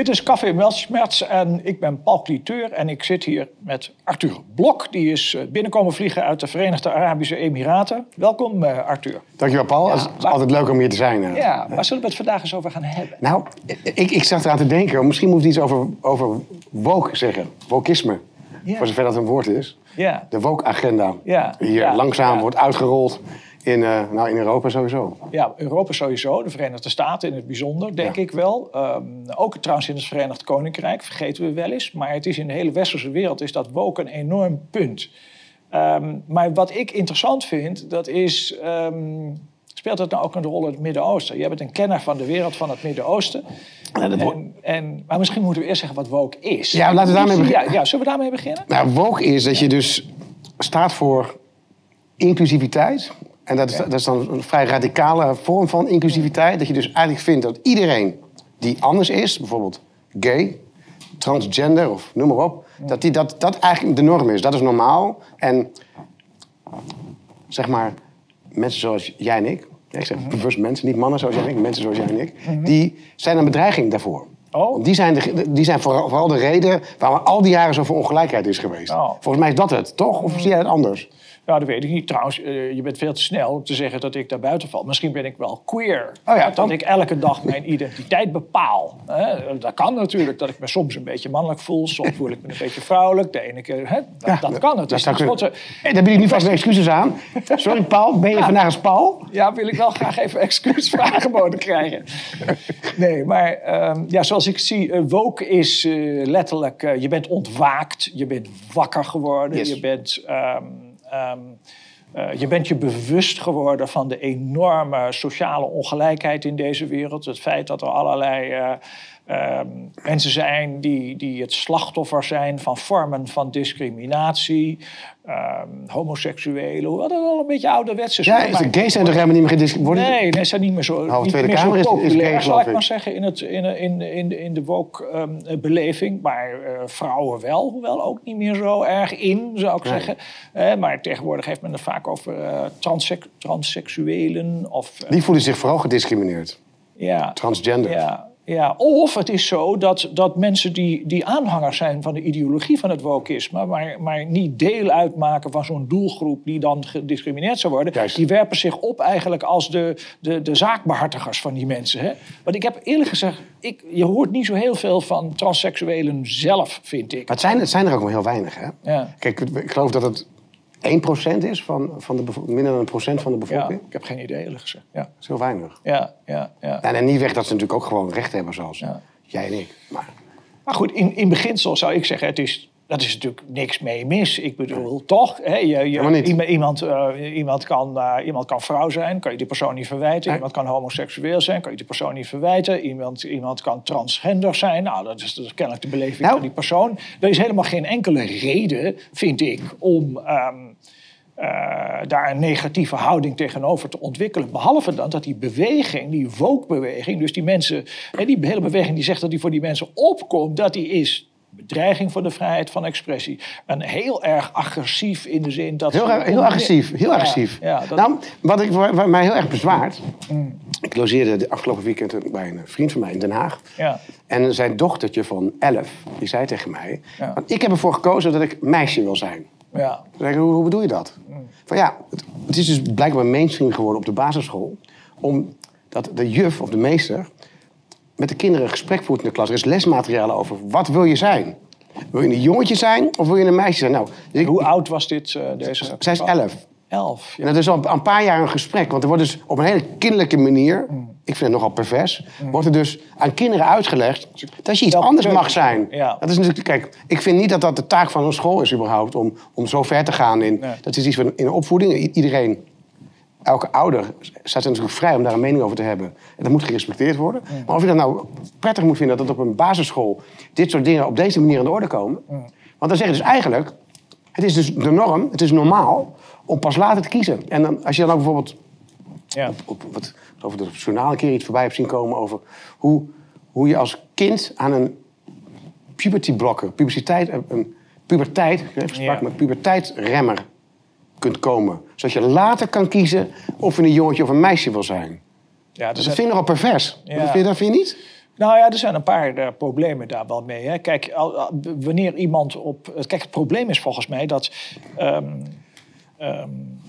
Dit is Café Weltschmerz en ik ben Paul Cliteur en ik zit hier met Arthur Blok. Die is eh, binnenkomen vliegen uit de Verenigde Arabische Emiraten. Welkom uh, Arthur. Dankjewel Paul, het is altijd leuk om hier te zijn. Uh. Ja, waar zullen we het vandaag eens over gaan hebben? Nou, ik, ik zat eraan te denken, misschien moet iets over, over woke zeggen. Wokisme, ja. voor zover dat een woord is. Ja. De woke-agenda, ja. die hier langzaam wordt uitgerold in, uh, nou, in Europa sowieso. Ja, Europa sowieso. De Verenigde Staten in het bijzonder, denk ik wel. Um, ook trouwens in het Verenigd Koninkrijk, vergeten we wel eens. Maar het is in de hele westerse wereld is dat woke een enorm punt. Um, maar wat ik interessant vind, dat is... Um, speelt het nou ook een rol in het Midden-Oosten? Jij bent een kenner van de wereld van het Midden-Oosten. En, en, maar misschien moeten we eerst zeggen wat woke is. Ja, laten we daarmee beginnen. Ja, ja, zullen we daarmee beginnen? Nou, woke is dat je dus staat voor inclusiviteit en dat is, dat is dan een vrij radicale vorm van inclusiviteit. Dat je dus eigenlijk vindt dat iedereen die anders is, bijvoorbeeld gay, transgender of noem maar op, dat, die, dat dat eigenlijk de norm is. Dat is normaal. En zeg maar, mensen zoals jij en ik, ik zeg bewust mensen, niet mannen zoals jij en ik, mensen zoals jij en ik, die zijn een bedreiging daarvoor. Oh. Die zijn, de, die zijn vooral, vooral de reden waarom al die jaren zoveel ongelijkheid is geweest. Oh. Volgens mij is dat het, toch? Of zie jij het anders? Ja, dat weet ik niet. Trouwens, uh, je bent veel te snel om te zeggen dat ik daar buiten val. Misschien ben ik wel queer. Oh ja, dat ik elke dag mijn identiteit bepaal. dat kan natuurlijk, dat ik me soms een beetje mannelijk voel. Soms voel ik me een beetje vrouwelijk. De ene keer, hè? Dat, ja, dat kan het. Dat tenslotte... Daar bied ik nu vast excuses aan. Sorry Paul, ben je ja. vandaag als Paul? Ja, wil ik wel graag even excuses aangeboden krijgen. Nee, maar um, ja, zoals ik zie, uh, woke is uh, letterlijk... je bent ontwaakt, je bent wakker geworden, yes. je bent... Um, Um, uh, je bent je bewust geworden van de enorme sociale ongelijkheid in deze wereld. Het feit dat er allerlei uh, uh, mensen zijn die, die het slachtoffer zijn van vormen van discriminatie um, homoseksuelen, wat al een beetje ouderwetse Ja, is de gays zijn toch helemaal niet meer gediscrimineerd? Nee, nee, zijn niet meer zo. Nou, Tweede Kamer is, is gay, zal ik maar zeggen, in, het, in, in, in, in de woke-beleving. Um, maar uh, vrouwen wel, hoewel ook niet meer zo erg in, zou ik nee. zeggen. Uh, maar tegenwoordig heeft men het vaak over uh, transseksuelen. Of, Die voelen zich vooral gediscrimineerd. Ja. Transgender. Ja. Ja, of het is zo dat, dat mensen die, die aanhangers zijn van de ideologie van het wokisme, maar, maar niet deel uitmaken van zo'n doelgroep die dan gediscrimineerd zou worden, die werpen zich op eigenlijk als de, de, de zaakbehartigers van die mensen. Hè? Want ik heb eerlijk gezegd, ik, je hoort niet zo heel veel van transseksuelen zelf, vind ik. Maar het zijn, het zijn er ook maar heel weinig. Hè? Ja. Kijk, ik geloof dat het 1% is van, van de minder dan een procent van de bevolking? Ja, ik heb geen idee eerlijk gezegd. Ja. Dat is heel weinig. Ja, ja, ja. En, en niet weg dat ze natuurlijk ook gewoon recht hebben zoals jij en ik. Maar, maar goed, in, in beginsel zou ik zeggen, het is dat is natuurlijk niks mee mis. Ik bedoel, toch? Hè, je, je, iemand, uh, iemand, kan, uh, iemand kan vrouw zijn, kan je die persoon niet verwijten. Iemand kan homoseksueel zijn, kan je die persoon niet verwijten. Iemand, iemand kan transgender zijn. Nou, dat is, dat is kennelijk de beleving nou. van die persoon. Er is helemaal geen enkele reden, vind ik, om... Um, uh, daar een negatieve houding tegenover te ontwikkelen. Behalve dan dat die beweging, die woke-beweging, dus die mensen, die hele beweging die zegt dat die voor die mensen opkomt, dat die is bedreiging voor de vrijheid van expressie. En heel erg agressief in de zin dat... Heel, heel agressief, heel agressief. Ja, dat... Nou, wat, ik, wat mij heel erg bezwaart... Mm. Ik logeerde de afgelopen weekend bij een vriend van mij in Den Haag. Ja. En zijn dochtertje van 11, die zei tegen mij... Ik heb ervoor gekozen dat ik meisje wil zijn. Ja. Zeg, hoe, hoe bedoel je dat? Mm. Van ja, het, het, is dus blijkbaar mainstream geworden op de basisschool... omdat de juf of de meester met de kinderen een gesprek voert in de klas. Er is lesmateriaal over. Wat wil je zijn? Wil je een jongetje zijn of wil je een meisje zijn? Nou, dus Hoe oud was dit, uh, deze? Zij is elf. Elf. Ja. En dat is al een paar jaar een gesprek. Want er wordt dus op een hele kinderlijke manier, mm. ik vind het nogal pervers, mm. wordt er dus aan kinderen uitgelegd dat je iets anders mag zijn. Ja. Dat is natuurlijk, kijk, ik vind niet dat dat de taak van een school is überhaupt om, om zo ver te gaan in. Dat is iets van in opvoeding. Iedereen elke ouder staat er natuurlijk vrij om daar een mening over te hebben. En dat moet gerespecteerd worden. Maar of je dat nou prettig moet vinden dat op een basisschool dit soort dingen op deze manier aan de orde komen. Want dan zeg je dus eigenlijk, het is dus de norm, het is normaal om pas later te kiezen. En dan, als je dan ook bijvoorbeeld ja. op, op, wat, over het journaal een keer iets voorbij hebt zien komen over hoe, hoe je als kind aan een puberty blokker, puberteit, een puberteit, ik heb gesproken met puberteitremmer kunt komen. Zodat je later kan kiezen of je een jongetje of een meisje wil zijn. Ja, dus dat vind ik nogal pervers. Ja. Dat, vind je, dat vind je niet? Nou ja, er zijn een paar uh, problemen daar wel mee. Hè. Kijk, wanneer iemand op. Kijk, het probleem is volgens mij dat. Um, um,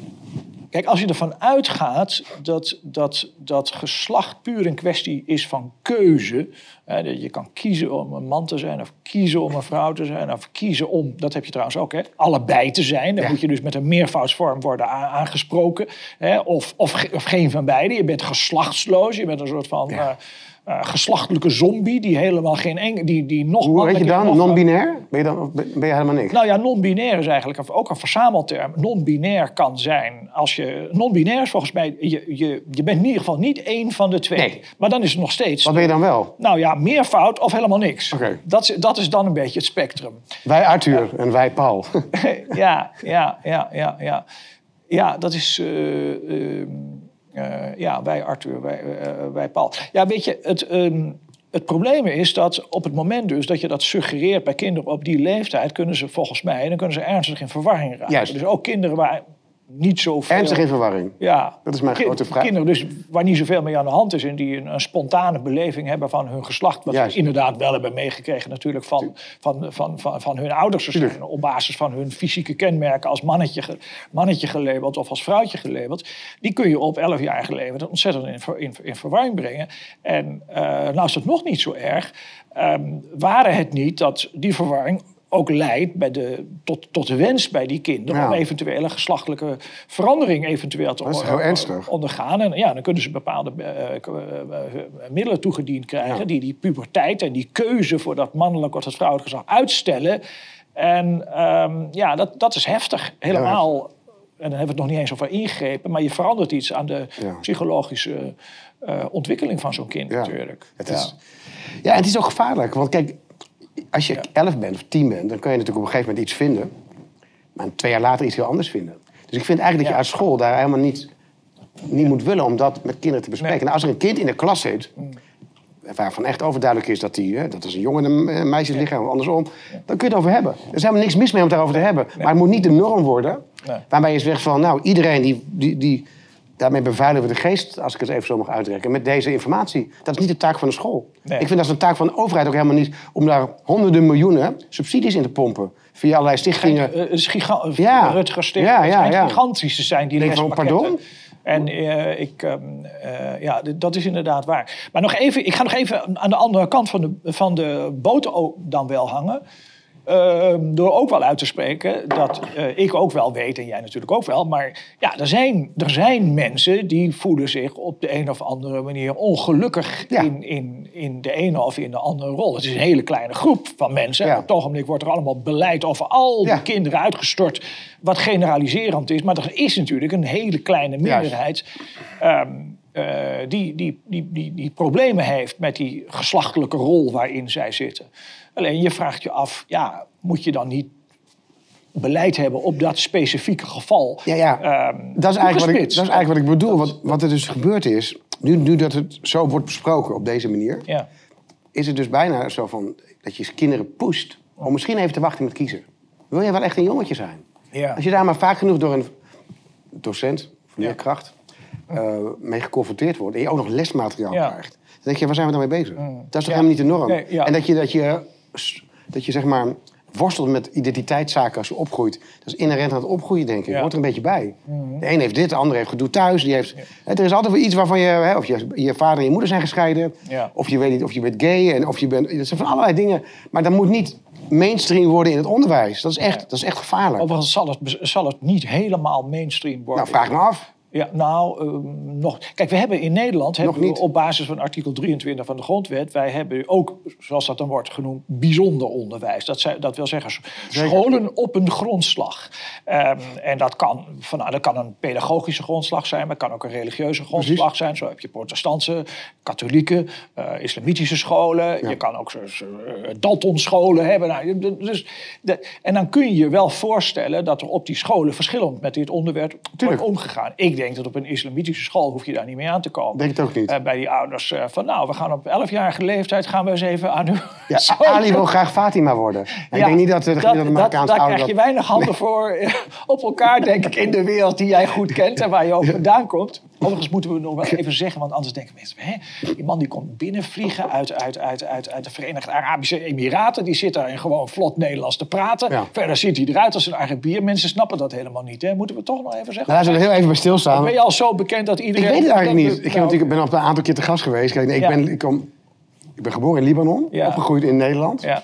kijk, als je ervan uitgaat dat, dat, dat geslacht puur een kwestie is van keuze. Hè, je kan kiezen om een man te zijn, of kiezen om een vrouw te zijn, of kiezen om, dat heb je trouwens ook, hè, allebei te zijn. Dan moet je dus met een meervoudsvorm worden aangesproken. Hè, of, of, of, geen van beide. Je bent geslachtsloos, je bent een soort van. Ja. Uh, uh, geslachtelijke zombie die helemaal geen eng, die, die nog Hoe heet je dan? Non-binair? Ben je dan ben je helemaal niks? Nou ja, non-binair is eigenlijk ook een verzamelterm. Non-binair kan zijn als je non-binair is volgens mij je, je, je bent in ieder geval niet één van de twee. Nee. Maar dan is het nog steeds. Wat ben je dan wel? Nou ja, meervoud of helemaal niks. Okay. Dat, dat is dan een beetje het spectrum. Wij Arthur uh, en wij Paul. ja, ja, ja, ja, ja. Ja, dat is. Uh, uh, ja, wij Arthur, wij, uh, wij Paul. Ja, weet je, het, um, het probleem is dat op het moment dus dat je dat suggereert bij kinderen op die leeftijd, kunnen ze volgens mij, dan kunnen ze ernstig in verwarring raken. Juist. Dus ook kinderen waar niet zoveel... Ernstig in verwarring? Ja. Dat is mijn grote vraag. Kinderen dus waar niet zoveel mee aan de hand is... en die een, een spontane beleving hebben van hun geslacht... wat Juist. ze inderdaad wel hebben meegekregen natuurlijk van, van, van, van, van hun ouders. Zijn, op basis van hun fysieke kenmerken als mannetje, mannetje gelabeld of als vrouwtje gelabeld. Die kun je op 11-jarige leeftijd ontzettend in, in, in verwarring brengen. En uh, nou is dat nog niet zo erg... Um, waren het niet dat die verwarring ook leidt bij de, tot, tot de wens bij die kinderen om eventuele geslachtelijke verandering eventueel te on, ondergaan. En ja, dan kunnen ze bepaalde uh, middelen toegediend krijgen die die puberteit en die keuze voor dat mannelijk of dat vrouwelijk geslacht uitstellen. En um, ja, dat, dat is heftig. Helemaal. En dan hebben we het nog niet eens over ingrepen, maar je verandert iets aan de psychologische uh, ontwikkeling van zo'n kind natuurlijk. Het is, ja, en het is ook gevaarlijk. Want kijk, als je elf bent of tien bent, dan kun je natuurlijk op een gegeven moment iets vinden. Maar twee jaar later iets heel anders vinden. Dus ik vind eigenlijk dat je uit school daar helemaal niet, niet moet willen om dat met kinderen te bespreken. Nee. Nou, als er een kind in de klas zit, mm. waarvan echt overduidelijk is dat, die, dat is een jongen en een meisje lichaam, of andersom, dan kun je het over hebben. Er is helemaal niks mis mee om het daarover te hebben. Maar het moet niet de norm worden, waarbij je zegt van, nou, iedereen die, die, die Daarmee beveiligen we de geest, als ik het even zo mag uitdrukken, met deze informatie. Dat is niet de taak van de school. Ik vind dat is een taak van de overheid ook helemaal niet om daar honderden miljoenen subsidies in te pompen. Via allerlei stichtingen. Het is gigantisch. Ja. Rutger Stichting. Ja, ja, ja. gigantisch zijn die Denk van, pardon? En uh, ik, uh, uh, ja, dat is inderdaad waar. Maar nog even, ik ga nog even aan de andere kant van de, van de boot dan wel hangen. Ehm, door ook wel uit te spreken dat uh, ik ook wel weet, en jij natuurlijk ook wel, maar ja, er zijn, er zijn mensen die voelen zich op de een of andere manier ongelukkig in, in, in de ene of in de andere rol. Het is een hele kleine groep van mensen. Ja. Op het ogenblik wordt er allemaal beleid over al die kinderen uitgestort, wat generaliserend is. Maar er is natuurlijk een hele kleine minderheid. Um, uh, die, die, die, die, die problemen heeft met die geslachtelijke rol waarin zij zitten. Alleen je vraagt je af, ja, moet je dan niet beleid hebben op dat specifieke geval. Ja, ja. Um, dat, is eigenlijk wat ik, dat is eigenlijk wat ik bedoel. Wat, wat er dus gebeurd is, nu, nu dat het zo wordt besproken op deze manier, ja. is het dus bijna zo van dat je kinderen pusht om misschien even te wachten met kiezen. Wil je wel echt een jongetje zijn? Ja. Als je daar maar vaak genoeg door een docent, leerkracht, uh, mee geconfronteerd wordt en je ook nog lesmateriaal krijgt, dan denk je, waar zijn we dan mee bezig? Mm. Dat is toch helemaal niet de norm? Nee, en dat je, dat je dat je zeg maar worstelt met identiteitszaken als je opgroeit. Dat is inherent aan het opgroeien, denk ik. Ja. Hoort er een beetje bij. Mhm. De een heeft dit, de ander heeft gedoe thuis. Die heeft, ja. Er is altijd wel iets waarvan je... Hè, of je, je vader en je moeder zijn gescheiden. Ja. Of je weet niet of je bent gay. En of je bent, dat zijn van allerlei dingen. Maar dat moet niet mainstream worden in het onderwijs. Dat is echt, dat is echt gevaarlijk. Overigens zal het, zal het niet helemaal mainstream worden. Nou, vraag me af. Ja, nou, uh, nog. Kijk, we hebben in Nederland hebben we op basis van artikel 23 van de grondwet, wij hebben ook, zoals dat dan wordt genoemd, bijzonder onderwijs. Dat, zij, dat wil zeggen scholen op een grondslag. Um, en dat kan, van, nou, dat kan een pedagogische grondslag zijn, maar het kan ook een religieuze grondslag Precies. zijn. Zo heb je protestantse, katholieke, uh, islamitische scholen. Ja. Je kan ook uh, Dalton-scholen hebben. Nou, dus de, en dan kun je je wel voorstellen dat er op die scholen verschillend met dit onderwerp wordt omgegaan. Ik denk dat op een islamitische school hoef je daar niet mee aan te komen. Denk het ook niet. Uh, bij die ouders uh, van nou, we gaan op 11-jarige leeftijd gaan we eens even aan ja, Ali wil graag Fatima worden. Ja, ik denk niet dat, de Marokkaanse Daar krijg je weinig handen voor op elkaar, denk ik, in de wereld die jij goed kent en waar je ook vandaan komt. Overigens moeten we nog wel even zeggen, want anders denken mensen... Hè, die man die komt binnenvliegen uit, uit, uit, uit, uit de Verenigde Arabische Emiraten. Die zit daar en gewoon vlot Nederlands te praten. Verder ziet hij eruit als een Arabier. Mensen snappen dat helemaal niet. Hè? Moeten we toch nog even zeggen? Nou, laten we er heel even bij stilstaan. ben je al zo bekend dat iedereen... Ik weet het eigenlijk niet. Ik, ben op een aantal keer te gast geweest. Kijk, ik, ben, ik, kom, ik ben geboren in Libanon, opgegroeid in Nederland. Ja.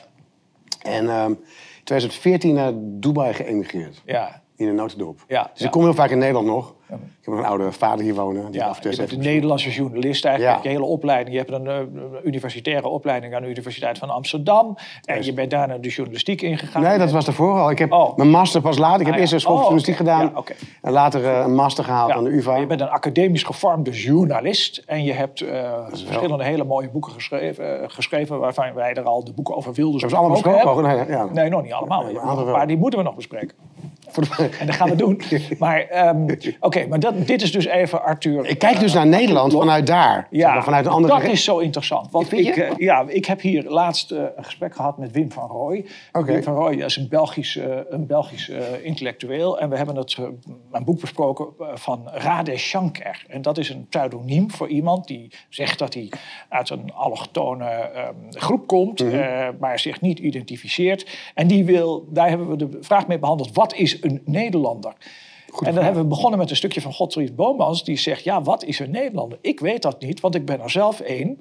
En um, in 2014 naar Dubai geëmigreerd. Ja. In een notendop. Ja, dus ik kom heel vaak in Nederland nog. Ik heb een oude vader hier wonen. Die ja, je bent een Nederlandse journalist eigenlijk. Je hele opleiding. Je hebt een uh, universitaire opleiding aan de Universiteit van Amsterdam. En je bent daarna de journalistiek ingegaan. Nee, dat was daarvoor al. Ik heb oh. mijn master pas later. Ik heb ah, eerst een school oh, journalistiek gedaan. En later uh, een master gehaald aan de UvA. Je bent een academisch gevormde journalist. En je hebt uh, verschillende hele mooie boeken geschreven, geschreven. Waarvan wij er al de boeken over wilden. Dat is allemaal besproken? Nee, ja. nee, nog niet allemaal. maar die moeten we nog bespreken. En dat gaan we doen. Maar um, oké, maar dat, dit is dus even Arthur. Ik kijk dus naar Nederland vanuit daar. Ja, vanuit een andere... dat is zo interessant. Want ik, uh, ja, ik heb hier laatst uh, een gesprek gehad met Wim van Rooij. Okay. Wim van Rooij is een Belgisch, een Belgisch intellectueel. En we hebben het, een boek besproken van Rade Shankar. En dat is een pseudoniem voor iemand die zegt dat hij uit een allochtone um, groep komt, mm -hmm. maar zich niet identificeert. En die wil, daar hebben we de vraag mee behandeld: wat is een Nederlander? en dan hebben we begonnen met een stukje van Godfried Bomans, die zegt: Ja, wat is een Nederlander? Ik weet dat niet, want ik ben er zelf één.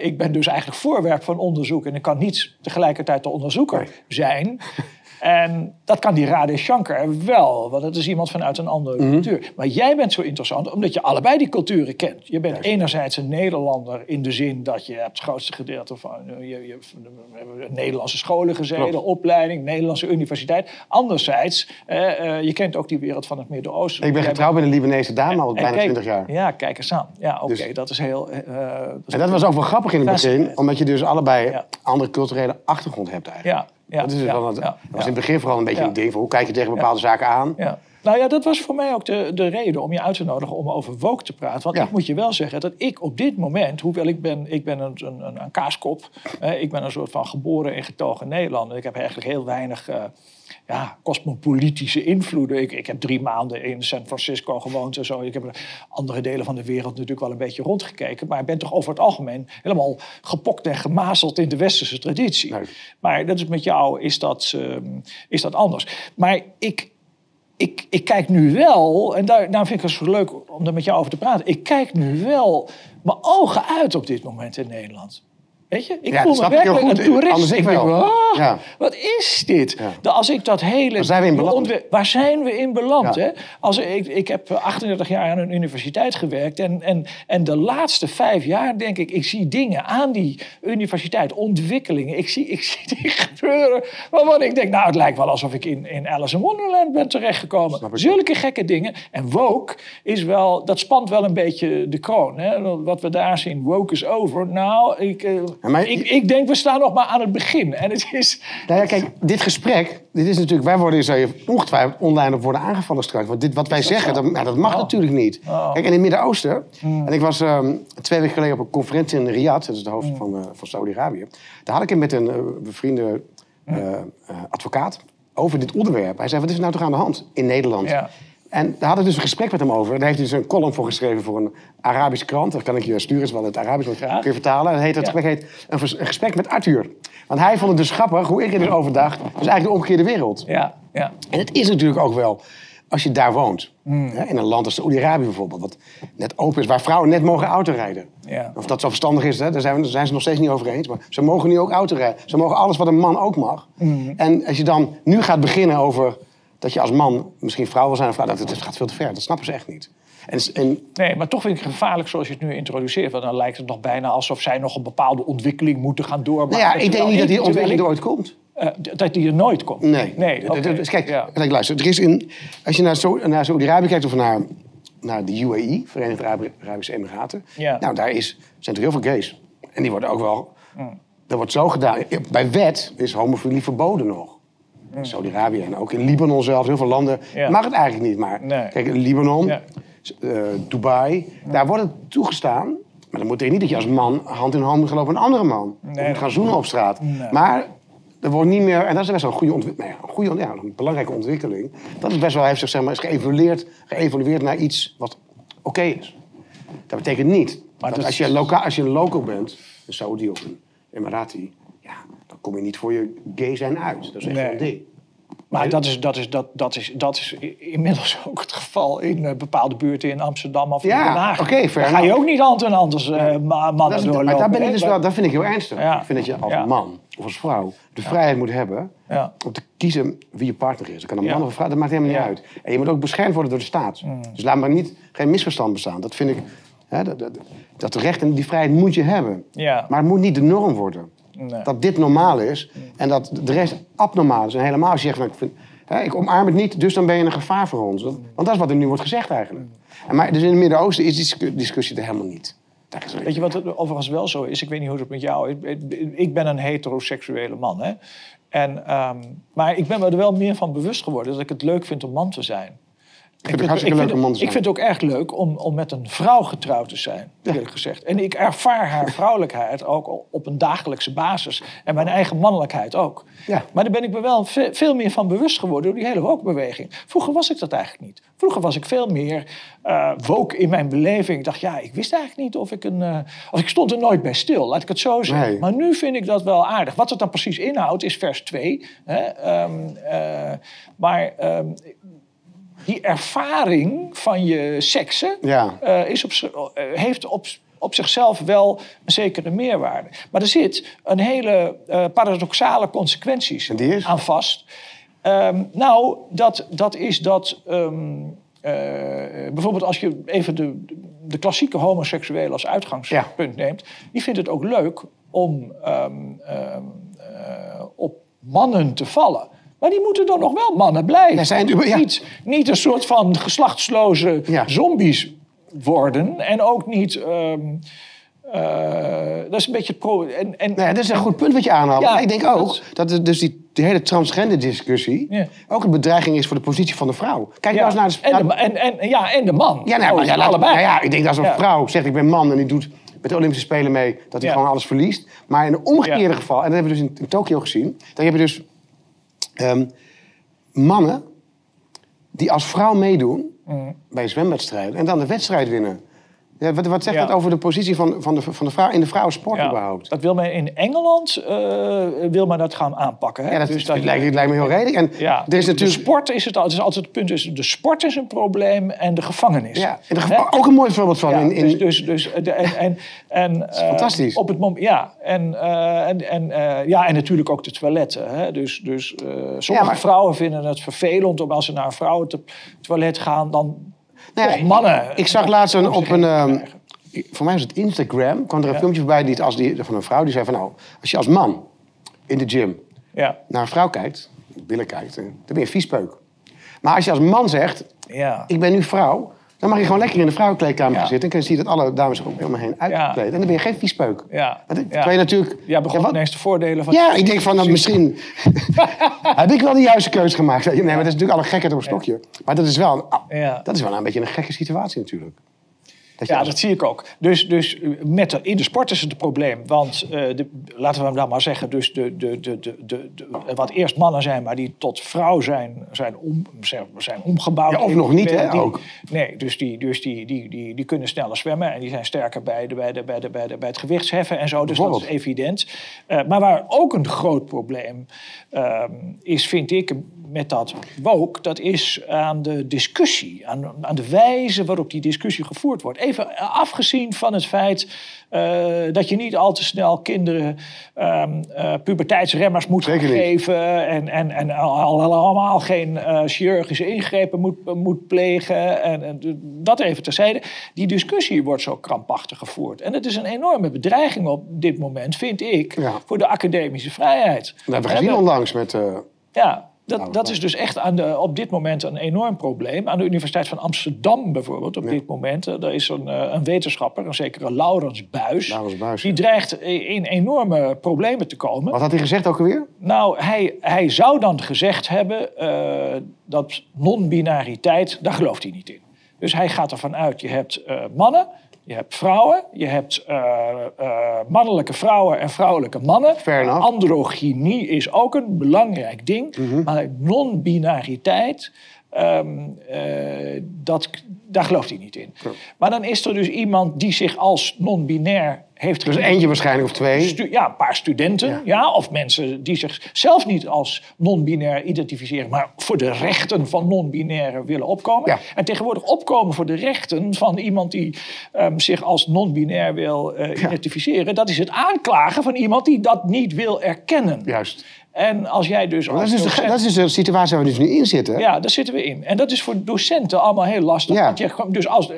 ik ben dus eigenlijk voorwerp van onderzoek en ik kan niet tegelijkertijd de onderzoeker zijn. En dat kan die Rade Shankar wel, want dat is iemand vanuit een andere mhm. cultuur. Maar jij bent zo interessant omdat je allebei die culturen kent. Je bent enerzijds een Nederlander in de zin dat je het grootste gedeelte van je, je, je Nederlandse scholen gezeten, opleiding, Nederlandse universiteit. Anderzijds, eh, eh, je kent ook die wereld van het Midden-Oosten. Ik ben getrouwd met een Libanese dame al bijna 20 jaar. Ja, kijk eens aan. Ja, oké, dus- dat is heel. Uh, dat en dat was ook wel grappig in het begin, omdat je dus allebei andere culturele achtergrond hebt eigenlijk. Ja ja, dat, is ja, het, dat was in het begin vooral een beetje een ding van hoe kijk je tegen bepaalde zaken aan. Ja. Nou ja, dat was voor mij ook de, de reden om je uit te nodigen om over woke te praten. Want ik moet je wel zeggen dat ik op dit moment, hoewel ik ben, ik ben een, een, een kaaskop, eh, ik ben een soort van geboren en getogen Nederlander. Ik heb eigenlijk heel weinig uh, ja, cosmopolitische invloeden. Ik, ik heb drie maanden in San Francisco gewoond en zo. Ik heb andere delen van de wereld natuurlijk wel een beetje rondgekeken. Maar ik ben toch over het algemeen helemaal gepokt en gemazeld in de westerse traditie. Maar dat is met jou is dat, uh, is dat anders. Maar ik ik, ik kijk nu wel, en daar, daar vind ik het zo leuk om er met jou over te praten. Ik kijk nu wel mijn ogen uit op dit moment in Nederland. Weet je, ik voel me werkelijk een toerist. Ik denk, oh, ja. wat is dit? Ja. Als ik dat hele... Waar zijn we in beland? Waar zijn we in beland? Hè? Als ik, ik heb 38 jaar aan een universiteit gewerkt. En, en, en de laatste vijf jaar denk ik, ik zie dingen aan die universiteit, ontwikkelingen. Ik zie, ik zie die gebeuren. Waarvan ik denk, nou, het lijkt wel alsof ik in, in Alice in Wonderland ben terechtgekomen. Zulke gekke dingen. En woke is wel, dat spant wel een beetje de kroon. Hè? Wat we daar zien, woke is over. Nou, ik... Eh, ik, ik, denk, we staan nog maar aan het begin. En het is... Nou ja, kijk, dit gesprek, dit is natuurlijk, wij worden zou je ongetwijfeld online op worden aangevallen straks. Want dit, wat wij zeggen, dat, nou, dat mag oh. natuurlijk niet. Oh. Kijk, in het Midden-Oosten, hmm. en ik was ehm, twee weken geleden op een conferentie in Riyadh, dat is de hoofdstad hmm. van, uh, van Saudi-Arabië. Daar had ik het met een uh, bevriende uh, advocaat over dit onderwerp. Hij zei, wat is er nou toch aan de hand in Nederland? Ja. En daar had ik dus een gesprek met hem over. En daar heeft hij dus een column voor geschreven voor een Arabische krant. Dat kan ik je sturen, is wel het Arabisch wat kun je vertalen. En heet, het gesprek heet een, gesprek met Arthur. Want hij vond het dus grappig hoe ik er dus over dacht. Dus eigenlijk de omgekeerde wereld. Ja, ja. En het is natuurlijk ook wel, als je daar woont. Hmm. in een land als Saudi-Arabië bijvoorbeeld. Wat net open is, waar vrouwen net mogen autorijden. Ja. Of dat zo verstandig is, hè, daar, zijn we, zijn ze nog steeds niet over eens. Maar ze mogen nu ook autorijden. Ze mogen alles wat een man ook mag. Hmm. En als je dan nu gaat beginnen over dat je als man misschien vrouw wil zijn of vrouw, dat, dat gaat veel te ver. Dat snappen ze echt niet. En, en... Nee, maar toch vind ik het gevaarlijk zoals je het nu introduceert. Want dan lijkt het nog bijna alsof zij nog een bepaalde ontwikkeling moeten gaan doormaken. Nou ja, ik denk niet dat die ontwikkeling er ooit komt. Uh, dat die er nooit komt? Nee. nee okay. dus kijk, ja. kijk, luister. Er is in, als je naar, zo, naar Saudi-Arabië kijkt of naar, naar de UAE, Verenigde Arabische Emiraten. Ja. Nou, daar is, zijn er heel veel gays. En die worden ook wel... Mm. Dat wordt zo gedaan. Bij wet is homofilie verboden nog. Saudi-Arabië en ook in Libanon zelf, heel veel landen, mag het eigenlijk niet. Maar kijk, Libanon, ja. uh, Dubai, daar wordt het toegestaan. Maar dan moet je niet dat je als man hand in hand moet lopen met een andere man. Nee, moet gaan zoenen op straat. Maar er wordt niet meer, en dat is best wel een goede, ontwikkeling, nou een, goede ja, een belangrijke ontwikkeling. Dat is best wel, heeft zich zeg maar, is geëvolueerd, geëvolueerd naar iets wat oké is. Dat betekent niet maar dat als, je loka als je een local bent, een Saudi of een Emirati, dan kom je niet voor je gay zijn uit. Dat is echt nee. een ding. Maar dat is, dat, is, dat, dat, is, dat is inmiddels ook het geval in uh, bepaalde buurten in Amsterdam of ja, in Den Haag. Okay, Daar ga je ook niet hand in hand als uh, mannen dat doorlopen. Maar daar ben ik dus wel, dat vind ik heel ernstig. Ik vind dat je als man of als vrouw de vrijheid moet hebben om te kiezen wie je partner is. Dat kan een man of een vrouw, dat maakt helemaal niet uit. En je moet ook beschermd worden door de staat. Mm. Dus laat maar niet, geen misverstand bestaan. Dat vind ik, hè, dat, dat, dat recht en die vrijheid moet je hebben. Maar het moet niet de norm worden. Nee. Dat dit normaal is en dat de rest abnormaal is. En helemaal als je zegt, nou, ik, vind, hè, ik omarm het niet, dus dan ben je een gevaar voor ons. Want dat is wat er nu wordt gezegd eigenlijk. En maar dus in het Midden-Oosten is die discussie er helemaal niet. Weet je wat het overigens wel zo is? Ik weet niet hoe het met jou is. Ik ben een heteroseksuele man. Hè? En, um, maar ik ben me er wel meer van bewust geworden dat ik het leuk vind om man te zijn. Ik vind, het, ik, vind, ik vind het ook erg leuk om, om met een vrouw getrouwd te zijn, eerlijk gezegd. En ik ervaar haar vrouwelijkheid ook op een dagelijkse basis. En mijn eigen mannelijkheid ook. Ja. Maar daar ben ik me wel veel meer van bewust geworden door die hele woke-beweging. Vroeger was ik dat eigenlijk niet. Vroeger was ik veel meer uh, woke in mijn beleving. Ik dacht, ja, ik wist eigenlijk niet of ik een... Uh, of ik stond er nooit bij stil, laat ik het zo zeggen. Maar nu vind ik dat wel aardig. Wat het dan precies inhoudt, is vers 2. Hè? Um, uh, maar... Um, die ervaring van je seksen ja. uh, is op, uh, heeft op, op zichzelf wel een zekere meerwaarde. Maar er zit een hele uh, paradoxale consequenties aan vast. Um, nou, dat, dat is dat. Um, bijvoorbeeld als je even de, de klassieke homoseksueel als uitgangspunt ja. neemt, die vindt het ook leuk om um, op mannen te vallen. Maar die moeten dan nog wel mannen blijven. Zijn, ja. niet, niet een soort van geslachtsloze zombies worden. En ook niet... Um, uh, dat is een beetje pro. En, en, nou ja, dat is een goed punt wat je aanhaalt. Ja, ik denk ook dat, dat dus die, die hele transgender discussie ook een bedreiging is voor de positie van de vrouw. Kijk ja. nou eens naar de, en, de, en, en, ja, en de man. Ja, nou, ja, allebei. Nou ja, ik denk dat als een vrouw zegt ik ben man en die doet met de Olympische Spelen mee, dat hij gewoon alles verliest. Maar in een omgekeerde geval, en dat hebben we dus in, in Tokio gezien, dan heb je dus Um, mannen die als vrouw meedoen mm. bij zwemwedstrijden en dan de wedstrijd winnen. Ja, wat, wat zegt dat over de positie van, van, de, van de vrouw in de vrouwensport ja, überhaupt? Dat wil men in Engeland uh, wil men dat gaan aanpakken. Hè? Ja, dat, dus dat, lijkt, me heel redelijk. En ja, er is natuurlijk... De sport is het, het is altijd het punt. Dus de sport is een probleem en de gevangenis. Ja, en de ook een mooi voorbeeld van. in, in... Dus, dus, dus de, en, en, en uh, fantastisch. Op het moment, ja, en, uh, en, en, ja, en natuurlijk ook de toiletten. Hè? Dus, dus sommige maar... vrouwen vinden het vervelend om als ze naar een vrouwentoilet gaan, dan nou mannen. Ik zag laatst een, op een. Um, voor mij was het Instagram. kwam er een filmpje voorbij die, als die, van een vrouw die zei van nou, als je als man in de gym ja. naar een vrouw kijkt, billen kijkt, dan ben je viespeuk. Maar als je als man zegt, ja. ik ben nu vrouw, dan mag je gewoon lekker in de vrouwenkleedkamer zitten. En dan zie je dat alle dames er helemaal heen uitkleden. En dan ben je geen viespeuk. Ja. Terwijl je natuurlijk... Ja, begon ja, ineens de voordelen van... Ja, ik denk van, nou, misschien heb ik wel de juiste keuze gemaakt. Nee, maar dat is natuurlijk alle gekheid op een stokje. Maar dat is, wel een, dat is wel een beetje een gekke situatie natuurlijk ja, dat zie ik ook. Dus, dus met de, in de sport is het een probleem. Want uh, de, laten we hem dan maar zeggen, dus de, de, de, de, de, wat eerst mannen zijn, maar die tot vrouw zijn, zijn, om, zijn omgebouwd. Ja, of nog niet, hè? ook. Nee, dus, die, dus die, die, die, die kunnen sneller zwemmen en die zijn sterker bij, de, bij, de, bij, de, bij, de, bij het gewichtsheffen en zo. Dus dat is evident. Uh, maar waar ook een groot probleem uh, is, vind ik, met dat woke, dat is aan de discussie, aan, aan de wijze waarop die discussie gevoerd wordt. Even afgezien van het feit uh, dat je niet al te snel kinderen um, uh, puberteitsremmers moet geven en, en, en allemaal geen uh, chirurgische ingrepen moet, moet plegen. En, en, dat even terzijde. Die discussie wordt zo krampachtig gevoerd. En het is een enorme bedreiging op dit moment, vind ik, voor de academische vrijheid. Dat hebben we gezien onlangs met... Ja, dat, nou, dat is dus echt aan de, op dit moment een enorm probleem. Aan de Universiteit van Amsterdam bijvoorbeeld, op dit moment, er eh, is een, eh, een wetenschapper, een zekere Laurens Buis. Buis die dreigt in enorme problemen te komen. Wat had hij gezegd ook alweer? Nou, hij, hij zou dan gezegd hebben uh, dat non-binariteit, daar gelooft hij niet in. Dus hij gaat ervan uit, je hebt uh, mannen je hebt vrouwen, je hebt uh, uh, mannelijke vrouwen en vrouwelijke mannen. Androgynie is ook een belangrijk ding. Mm -hmm. Maar non-binariteit Ehm, dat, daar gelooft hij niet in. Maar dan is er dus iemand die zich als non-binair heeft Dus eentje waarschijnlijk of twee? ja, een paar studenten. Ja. of mensen die zichzelf niet als non-binair identificeren... maar voor de rechten van non-binairen willen opkomen. Ja. En tegenwoordig opkomen voor de rechten van iemand... die um, zich als non-binair wil uh, identificeren... dat is het aanklagen van iemand die dat niet wil erkennen. Juist. En als jij dus. dat, is de, dat is de situatie waar we dus nu in zitten. Ja, daar zitten we in. En dat is voor docenten allemaal heel lastig. Ja. Want je, dus als,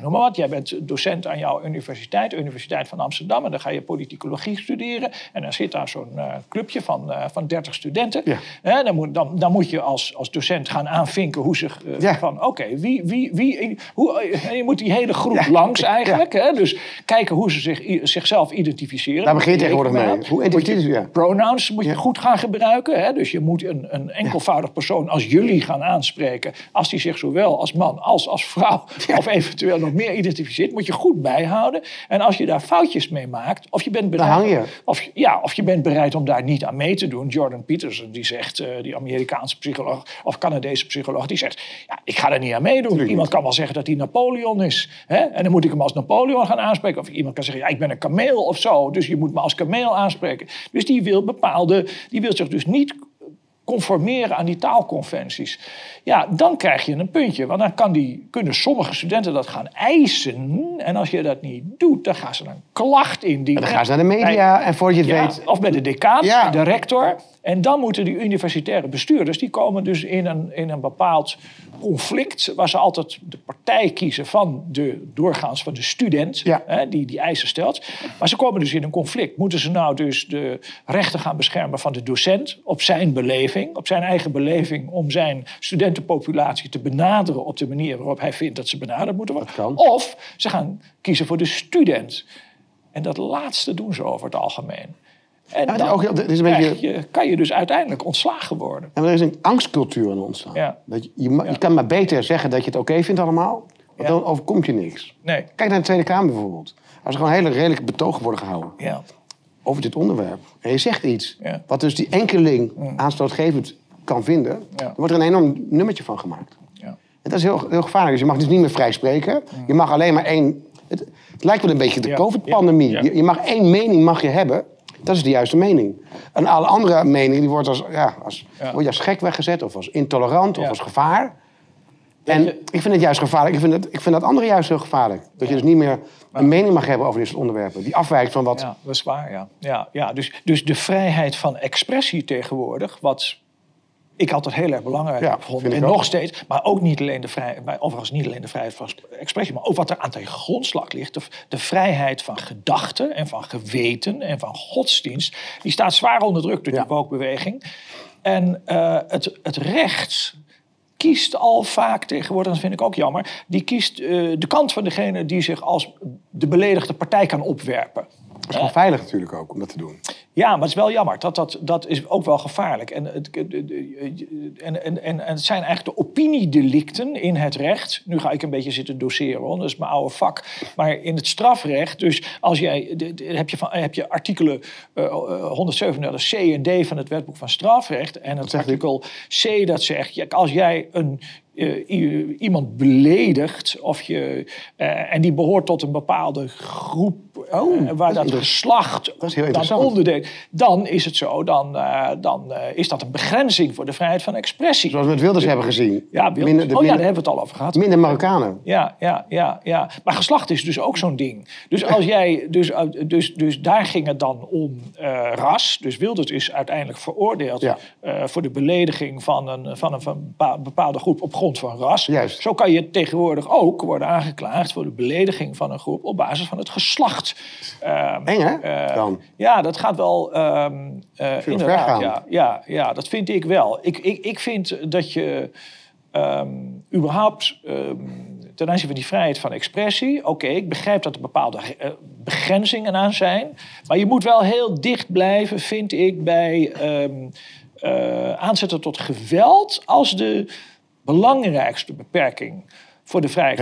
noem maar wat, jij bent docent aan jouw universiteit, Universiteit van Amsterdam, en dan ga je politicologie studeren. En dan zit daar zo'n uh, clubje van, uh, van 30 studenten. Ja. dan, moet, dan, dan moet je als, als docent gaan aanvinken hoe zich. Uh, ja. Van oké, wie, wie, wie. Hoe, je moet die hele groep langs eigenlijk. Hè? Dus kijken hoe ze zich, zichzelf identificeren. Daar begint tegenwoordig mee. Hoe identificeren je? Pronouns moet je goed gaan gebruiken. Hè? Dus je moet een, een enkelvoudig persoon als jullie gaan aanspreken. Als die zich zowel als man als als vrouw of eventueel nog meer identificeert, moet je goed bijhouden. En als je daar foutjes mee maakt, of je bent bereid, je. Of, ja, of je bent bereid om daar niet aan mee te doen. Jordan Peterson, die zegt, uh, die Amerikaanse psycholoog of Canadese psycholoog, die zegt, ja, ik ga er niet aan meedoen. Iemand kan wel zeggen dat hij Napoleon is. Hè? En dan moet ik hem als Napoleon gaan aanspreken. Of iemand kan zeggen, ja, ik ben een kameel of zo. Dus je moet me als kameel aanspreken. Dus die wil bepaalde, die wil zich dus niet conformeren aan die taalconventies. Ja, dan krijg je een puntje. Want dan kan die, kunnen sommige studenten dat gaan eisen. En als je dat niet doet, dan gaan ze een klacht indienen. En dan gaan ze naar de media en voor je het weet... Of bij de decaan, ja. de rector. En dan moeten die universitaire bestuurders... die komen dus in een, in een bepaald conflict... waar ze altijd de partij kiezen van de doorgaans van de student... Hè, die die eisen stelt. Maar ze komen dus in een conflict. Moeten ze nou dus de rechten gaan beschermen van de docent... op zijn beleving, op zijn eigen beleving... om zijn studentenpopulatie te benaderen op de manier waarop hij vindt dat ze benaderd moeten worden. Of ze gaan kiezen voor de student. En dat laatste doen ze over het algemeen. En dan ook, is een beetje... je, kan je dus uiteindelijk ontslagen worden. En er is een angstcultuur aan ontstaan. Ja. Dat je, je, je, kan maar beter zeggen dat je het oké vindt allemaal. Want dan overkomt je niks. Nee. Kijk naar de Tweede Kamer bijvoorbeeld. Als er gewoon hele redelijke betogen worden gehouden. Ja. Over dit onderwerp. En je zegt iets. Wat dus die enkeling mm. aanstootgevend kan vinden. Wordt er een enorm nummertje van gemaakt. Ja. En dat is heel, heel gevaarlijk. Dus je mag dus niet meer vrij spreken. Mm. Je mag alleen maar één... Het, het lijkt wel een beetje de covid-pandemie. Je, je mag één mening mag je hebben. Dat is de juiste mening. En alle andere meningen die wordt als, ja, als, Word je als gek weggezet, of als intolerant, of als gevaar. En ik vind het juist gevaarlijk. Ik vind, het, ik vind dat andere juist heel gevaarlijk. Dat je dus niet meer een mening mag hebben over dit soort onderwerpen. Die afwijkt van wat... Ja, dat is waar, ja. ja, ja. Dus, dus de vrijheid van expressie tegenwoordig... wat ik altijd heel erg belangrijk ja, gevonden. En nog steeds, maar ook niet alleen de vrijheid, overigens niet alleen de vrijheid van expressie, maar ook wat er aan ten grondslag ligt. De, de vrijheid van gedachten en van geweten en van godsdienst. Die staat zwaar onder druk door die woke-beweging. En uh, het, het recht kiest al vaak tegenwoordig, dat vind ik ook jammer, die kiest uh, de kant van degene die zich als de beledigde partij kan opwerpen. Dat is wel veilig natuurlijk ook om dat te doen. Ja, maar het is wel jammer. Dat, dat, dat is ook wel gevaarlijk. En het, en, en, en, het zijn eigenlijk de opiniedelicten in het recht. Nu ga ik een beetje zitten doseren, hoor. dat is mijn oude vak. Maar in het strafrecht, dus als jij, heb je, van, heb je artikelen uh, eh, 137 C en D van het wetboek van strafrecht. En het artikel C dat zegt, als jij een uh, iemand beledigt of je, uh, en die behoort tot een bepaalde groep oh, uh, waar dat, geslacht dat dan onderdeel, dan is het zo, dan, dan is dat een begrenzing voor de vrijheid van expressie. Zoals we met Wilders hebben gezien. Ja, Wilders. Minder, oh ja, daar hebben we het al over gehad. Minder Marokkanen. Ja, ja, ja, ja. Maar geslacht is dus ook zo'n ding. Dus als jij, dus, dus, dus daar ging het dan om ras. Dus Wilders is uiteindelijk veroordeeld voor de belediging van een, van een, van een bepaalde groep op grond van ras. Juist. Zo kan je tegenwoordig ook worden aangeklaagd voor de belediging van een groep op basis van het geslacht. Um, Eng hè? Uh, Dan. Ja, dat gaat wel um, uh, inderdaad. Ja, ja, ja, dat vind ik wel. Ik, ik, ik vind dat je um, überhaupt ten aanzien van die vrijheid van expressie. Oké, ik begrijp dat er bepaalde uh, begrenzingen aan zijn. Maar je moet wel heel dicht blijven, vind ik, bij um, uh, aanzetten tot geweld als de belangrijkste beperking voor de vrijheid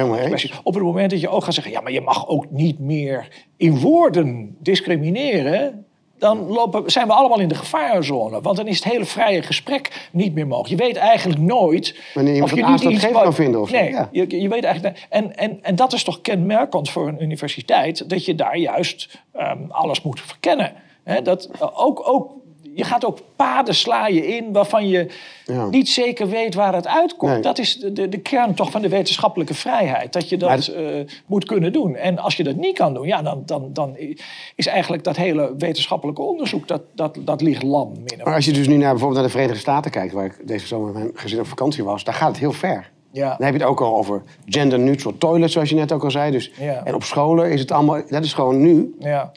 Op het moment dat je ook gaat zeggen, ja, maar je mag ook niet meer in woorden discrimineren. dan lopen, zijn we allemaal in de gevarenzone. Want dan is het hele vrije gesprek niet meer mogelijk. Je weet eigenlijk nooit... Wanneer of je niet iets kan vinden. Of nee, ja. je, je weet eigenlijk... En, en, en dat is toch kenmerkend voor een universiteit... dat je daar juist um, alles moet verkennen. He, dat, ook, ook je gaat ook paden slaan in waarvan je niet zeker weet waar het uitkomt. Dat is de, de, kern toch van de wetenschappelijke vrijheid. Dat je dat uh, moet kunnen doen. En als je dat niet kan doen, ja, dan, dan, dan is eigenlijk dat hele wetenschappelijke onderzoek, dat, dat, dat ligt lam. Maar als je dus nu naar, bijvoorbeeld naar de Verenigde Staten kijkt, waar ik deze zomer met mijn gezin op vakantie was, daar gaat het heel ver. Ja. Dan heb je het ook al over gender-neutral toilets, zoals je net ook al zei. Dus, En op scholen is het allemaal, dat is gewoon nu. Ja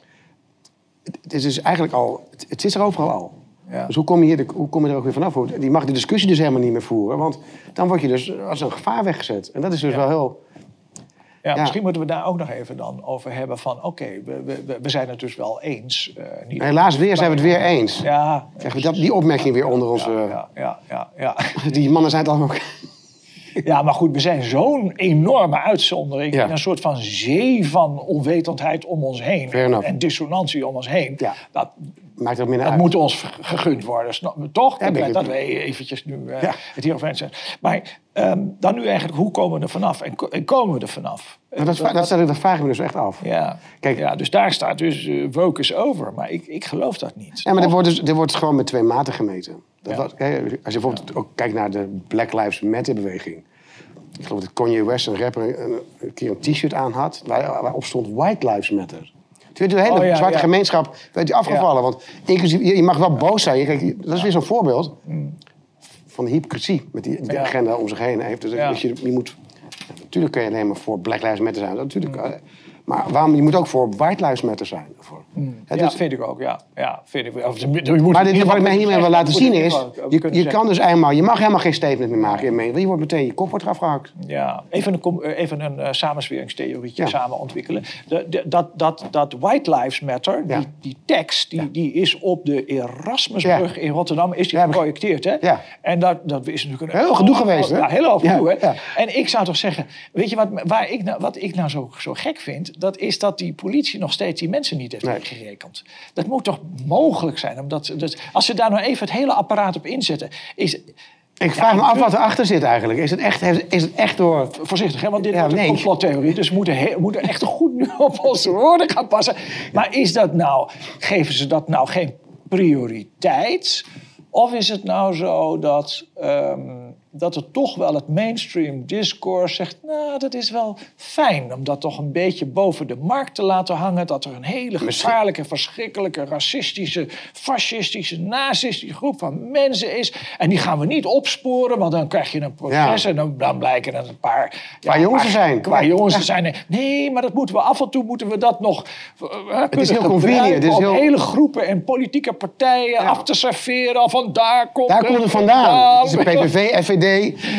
het is dus eigenlijk al, het, het is er overal al. Ja. Dus hoe kom, je hier hoe kom je er ook weer vanaf? Die mag die discussie dus helemaal niet meer voeren. Want dan word je dus als een gevaar weggezet. En dat is dus wel heel... Ja, misschien moeten we daar ook nog even dan over hebben van... oké, we, we, we, zijn het dus wel eens. Uh, niet Helaas weer zijn we het weer eens. Ja. Krijgen we dat, die opmerking weer onder onze... Ja, ja, ja, ja, Die mannen zijn het allemaal... Ja, maar goed, we zijn zo'n enorme uitzondering. Ja. In een soort van zee van onwetendheid om ons heen. En dissonantie om ons heen. Ja. Dat, Maakt minder dat moet ons gegund worden. Toch? Ja, dat, dat we eventjes nu uh, het hierover zijn. Maar um, dan nu eigenlijk, hoe komen we er vanaf? En, en komen we er vanaf? dat, dat, dat, dat, vraag ik me dus echt af. Ja, Kijk, ja dus daar staat dus uh, woke is over. Maar ik, ik geloof dat niet. Ja, maar er wordt, dus, er wordt gewoon met twee maten gemeten. Dat als je bijvoorbeeld ook kijkt naar de Black Lives Matter-beweging. Ik geloof dat Kanye West, een rapper, een, keer een t-shirt aan had... Waar, waarop stond White Lives Matter. Werd de hele oh, zwarte gemeenschap werd afgevallen. Want inclusief, je, mag wel boos zijn. Kijk, dat is weer zo'n voorbeeld van de hypocrisie... met die, die agenda om zich heen heeft. Dus, je, je moet... Natuurlijk kun je alleen maar voor Black Lives Matter zijn. Natuurlijk, mm. Maar waarom, je moet ook voor white lives matter zijn. Voor, mm. ja, dus, vind ik ook. Ja, ja vind ik. Of, je moet maar dit, wat ik mij hiermee wil laten zien is... Je, je kan dus eenmaal... Je mag helemaal geen statement meer maken. Nee. Je wordt meteen... Je kop wordt afgehakt. Ja, even een, eh, even een uh, samensweringstheorietje samen ontwikkelen. De, de, dat, dat, dat white lives matter, die, die tekst, die, die is op de Erasmusbrug in Rotterdam is die geprojecteerd. Hè? Ja. En dat, dat is natuurlijk een... Heel gedoe geweest, hè? Ja, heel gedoe, hè? En ik zou toch zeggen... Weet je wat, waar ik, nou, wat ik nou zo, zo gek vind? Dat is dat die politie nog steeds die mensen niet heeft nee. Dat moet toch mogelijk zijn? Omdat, dus als ze daar nou even het hele apparaat op inzetten, is, ik vraag me af wat erachter zit eigenlijk. Is het echt, is het echt door... Voorzichtig, hè? want dit ja, wordt een complottheorie. Dus we moeten, moeten echt goed nu op onze woorden gaan passen. Maar is dat nou, geven ze dat nou geen prioriteit? Of is het nou zo dat ehm, dat er toch wel het mainstream discourse zegt... nou, dat is wel fijn om dat toch een beetje boven de markt te laten hangen... dat er een hele gevaarlijke, verschrikkelijke, racistische, fascistische, nazistische groep van mensen is. En die gaan we niet opsporen, want dan krijg je een proces... en dan, dan blijken er een paar... Ja, jongens zijn. Qua jongens zijn. Nee, maar dat moeten we af en toe moeten we dat nog... Uh, het is heel convenient. Is heel... hele groepen en politieke partijen af te serveren. Van daar komt, daar komt het vandaan. Het is PVV, FVD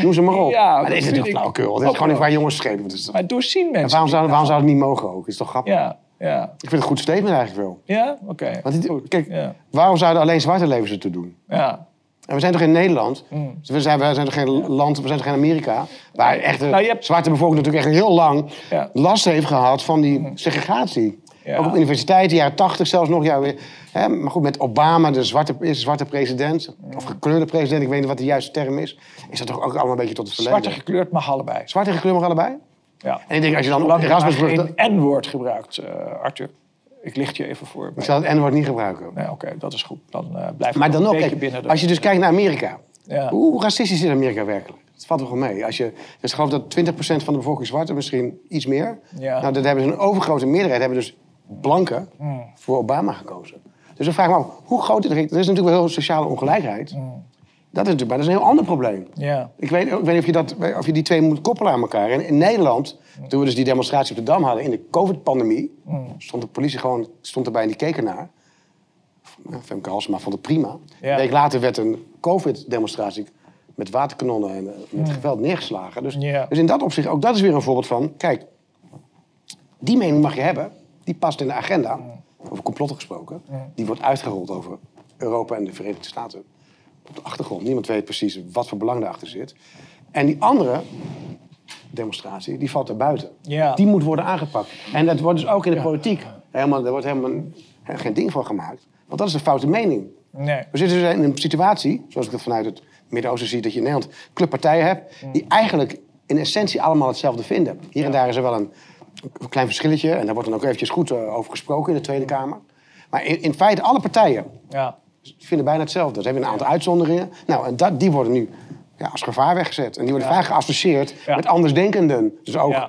noem ze maar op. Ja, maar dat is natuurlijk flauwekul. Dat is gewoon waar jongens schepen. Maar doorzien mensen. waarom zou, waarom zou het niet mogen ook? Is toch grappig? Ja. Ja. Ik vind het een goed statement eigenlijk wel. Ja? Oké. Kijk, waarom zouden alleen zwarte levens het te doen? Ja. En we zijn toch in Nederland? Mm. We, zijn, we zijn toch geen land, we zijn toch geen Amerika? Waar echt de nou, hebt... zwarte bevolking natuurlijk echt heel lang last heeft gehad van die mm. Ook op universiteiten, jaren tachtig zelfs nog. Ja, hè, maar goed, met Obama, de zwarte, de zwarte president, of gekleurde president, ik weet niet wat de juiste term is, is dat toch ook allemaal een beetje tot het verleden. Zwarte gekleurd mag allebei. Zwarte gekleurd mag allebei? Ja. En ik denk, als je dan op Erasmus... geen N-woord gebruikt, uh, Arthur. Ik licht je even voor. Ik zal het N-woord niet gebruiken. Nee, Oké, dat is goed. Dan uh, blijf maar dan een beetje binnen. De... Als je dus kijkt naar Amerika. Ja. Hoe racistisch is Amerika werkelijk? Dat valt er wel mee. Als je, dus ik geloof dat 20% van de bevolking zwart is, misschien iets meer. Ja. Nou, dat hebben ze een overgrote meerderheid. Hebben dus blanken mm. voor Obama gekozen. Dus dan vraag ik me af, hoe groot is er? Er is natuurlijk wel heel sociale ongelijkheid. Mm. Dat is natuurlijk, maar dat is een heel ander probleem. Ik, weet, ik weet niet of je, dat, of je die twee moet koppelen aan elkaar. En in Nederland, mm. toen we dus die demonstratie op de Dam hadden in de COVID-pandemie, stond de politie gewoon stond erbij en die keken naar. Femke Halsema vond het prima. Een week later werd een COVID-demonstratie met waterkanonnen en eh, met geweld neergeslagen. Dus, dus in dat opzicht, ook dat is weer een voorbeeld van... Kijk, die mening mag je hebben die past in de agenda, over complotten gesproken. Die wordt uitgerold over Europa en de Verenigde Staten. Op de achtergrond. Niemand weet precies wat voor belang daarachter zit. En die andere demonstratie, die valt er buiten. Ja. Die moet worden aangepakt. En dat wordt dus ook in de politiek helemaal, er wordt helemaal geen ding van gemaakt. Want dat is de foute mening. Nee. We zitten dus in een situatie, zoals ik dat vanuit het Midden-Oosten zie, dat je in Nederland clubpartijen hebt die eigenlijk in essentie allemaal hetzelfde vinden. Hier en daar is er wel een, een klein verschilletje en daar wordt dan ook eventjes goed uh, over gesproken in de Tweede Kamer. Maar in, in feite, alle partijen ja. vinden bijna hetzelfde. Ze hebben een aantal uitzonderingen. Nou, en dat, die worden nu ja, als gevaar weggezet. En die worden vaak geassocieerd met andersdenkenden. Dus ook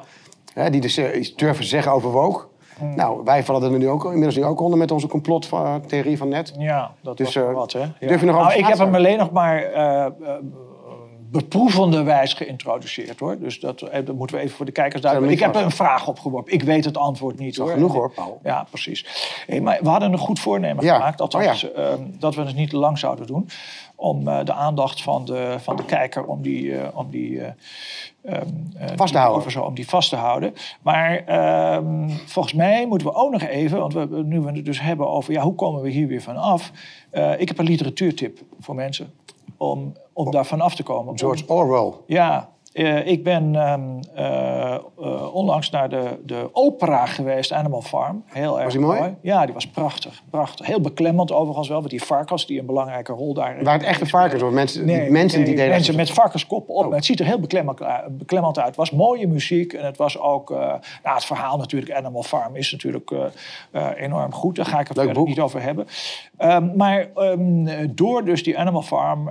hè, die dus uh, iets durven zeggen over woke. Mm. Nou, wij vallen er nu ook, inmiddels nu ook onder met onze complottheorie van net. Ja, dat dus, was uh, wat, hè? Ja. Durf je nog nou, ik heb hem alleen nog maar uh, beproevende wijs geïntroduceerd, hoor. Dus dat, dat moeten we even voor de kijkers duiden. Ik heb een vraag opgeworpen. Ik weet het antwoord niet, hoor. Genoeg, hoor, Paul. Ja, precies. Hey, maar we hadden een goed voornemen gemaakt, althans, oh, ja. dat we het niet lang zouden doen om uh, de aandacht van de, van de kijker om die, uh, om die, uh, vast te houden. Zo, om die vast te houden. Maar ehm, volgens mij moeten we ook nog even, want we, nu we het dus hebben over ja, hoe komen we hier weer van af. ik heb een literatuurtip voor mensen om, om daar van af te komen. George Orwell. Ja, uh, ik ben um, uh, uh, onlangs naar de, de opera geweest, Animal Farm. Heel erg was die mooi? mooi? Ja, die was prachtig, prachtig. Heel beklemmend overigens wel, want die varkens die een belangrijke rol daarin Waren het echte varkens of mensen, nee, mensen nee, die deden Mensen met varkenskoppen op. Oh. Het ziet er heel beklemmend, beklemmend uit. Het was mooie muziek en het was ook... nou, het verhaal natuurlijk, Animal Farm, is natuurlijk enorm goed. Daar ga ik het verder niet over hebben. Um, maar um, door dus die Animal Farm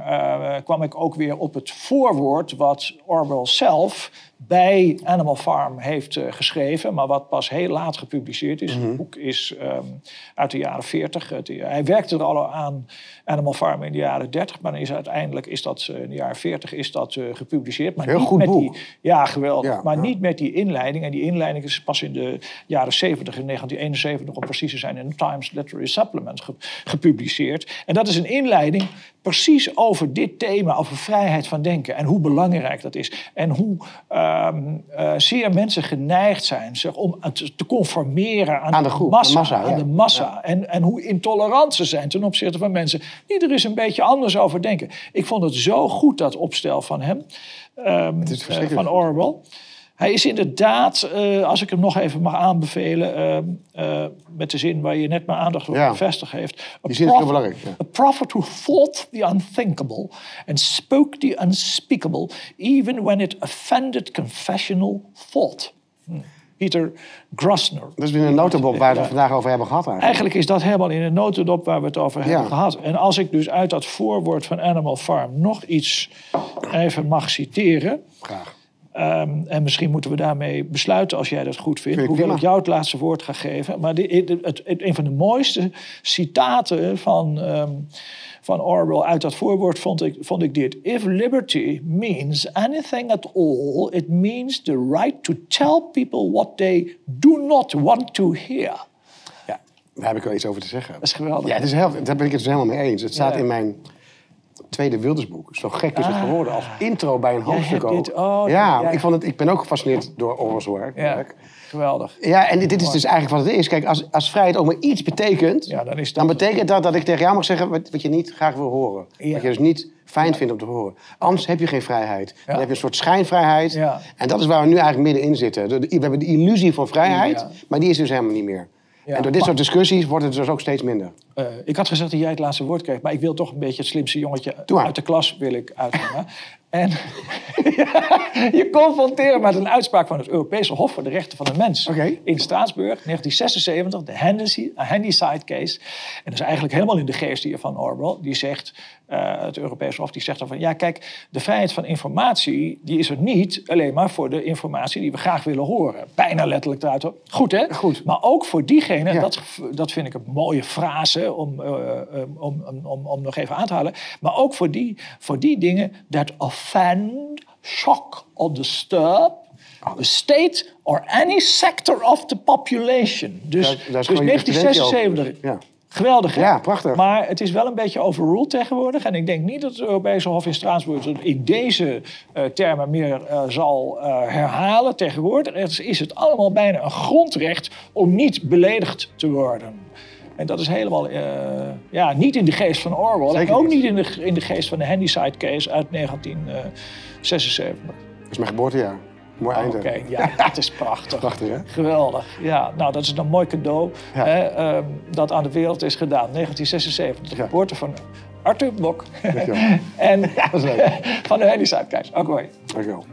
kwam ik ook weer op het voorwoord wat Orwell zelf bij Animal Farm heeft uh, geschreven, maar wat pas heel laat gepubliceerd is. Mm -hmm. Het boek is um, uit de jaren 40. Het, hij werkte er al aan Animal Farm in de jaren 30, maar is uiteindelijk is dat uh, in de jaren 40 is dat uh, gepubliceerd. Maar heel niet goed met boek. Die, ja, geweldig. Ja, maar ja. niet met die inleiding. En die inleiding is pas in de jaren 70, in 1971 om precies te zijn, in de Times Literary Supplement ge gepubliceerd. En dat is een inleiding precies over dit thema, over vrijheid van denken en hoe belangrijk dat is. En hoe um, uh, zeer mensen geneigd zijn zich om te, conformeren aan, aan de, groep, massa. de massa, aan ja. de massa. En, en hoe intolerant ze zijn ten opzichte van mensen die er eens een beetje anders over denken. Ik vond het zo goed, dat opstel van hem, um, uh, van Orwell. Hij is inderdaad, uh, als ik hem nog even mag aanbevelen, uh, uh, met de zin waar je net mijn aandacht op ja. gevestigd heeft. Die zin is heel belangrijk. Ja. A prophet who thought the unthinkable and spoke the unspeakable, even when it offended confessional thought. Hm. Peter Grosner. Dat is weer een notendop waar we het vandaag over hebben gehad eigenlijk. Eigenlijk is dat helemaal in een notendop waar we het over hebben Ja. gehad. En als ik dus uit dat voorwoord van Animal Farm nog iets even mag citeren... Graag. Um, en misschien moeten we daarmee besluiten als jij dat goed vindt. Vind ik Hoewel ik jou het laatste woord ga geven. Maar die, het, het, het- een van de mooiste citaten van, ehm, van Orwell uit dat voorwoord vond ik, vond ik dit. If liberty means anything at all, it means the right to tell people what they do not want to hear. Ja, daar heb ik wel iets over te zeggen. Dat is geweldig. Ja, het is heel, daar ben ik het dus helemaal mee eens. Het staat Ja. in mijn tweede Wildersboek. Zo gek is het geworden. Als intro bij een hoofdstuk hebt ook. dit- oh, ja, ja. Ik, vond het, ik ben ook gefascineerd door Orwell's werk. Ja, geweldig. Ja, en dit, is dus eigenlijk wat het is. Kijk, als, als vrijheid ook maar iets betekent... Ja, dan is dat dan het. betekent dat dat ik tegen jou mag zeggen wat, wat je niet graag wil horen. Ja. Wat je dus niet fijn vindt om te horen. Anders heb je geen vrijheid. Dan heb je een soort schijnvrijheid. En dat is waar we nu eigenlijk middenin zitten. We hebben de illusie van vrijheid, maar die is dus helemaal niet meer. En door dit soort discussies wordt het dus ook steeds minder. Eh, ik had gezegd dat jij het laatste woord kreeg, maar ik wil toch een beetje het slimste jongetje uit de klas wil ik uithangen. en je confronteren met een uitspraak van het Europese Hof voor de Rechten van de Mens in Straatsburg, 1976, de Handy- Handyside case. En dat is eigenlijk helemaal in de geest hier van Orwell. Die zegt, eh, het Europese Hof, die zegt dan van, ja kijk, de vrijheid van informatie, die is er niet alleen maar voor de informatie die we graag willen horen. Bijna letterlijk eruit. Goed hè? Goed. Maar ook voor diegene, Ja. dat, dat vind ik een mooie frase om, eh, eh, om, om, om, om nog even aan te halen. Maar ook voor die, voor die dingen that offend, shock or disturb the state or any sector of the population. Dus, Daar- daar is dus gewoon je president 1976. over. Ja. Geweldig, hè? Ja, prachtig. Maar het is wel een beetje overruled tegenwoordig. En ik denk niet dat het Europese Hof in Straatsburg het in deze eh, termen meer zal herhalen. Tegenwoordig is het allemaal bijna een grondrecht om niet beledigd te worden. En dat is helemaal eh, ja, niet in de geest van Orwell. Zeker en ook niet. in de, in de geest van de Handyside case uit 1976. Dat is mijn geboortejaar. Mooi einde. Oké, ja, het is prachtig. prachtig, hè? Geweldig. Ja, nou, dat is een mooi cadeau hè, um, dat aan de wereld is gedaan. 1976, de geboorte van Arthur Bok. en van de Henny Zuidkijs. Ook mooi. Dankjewel.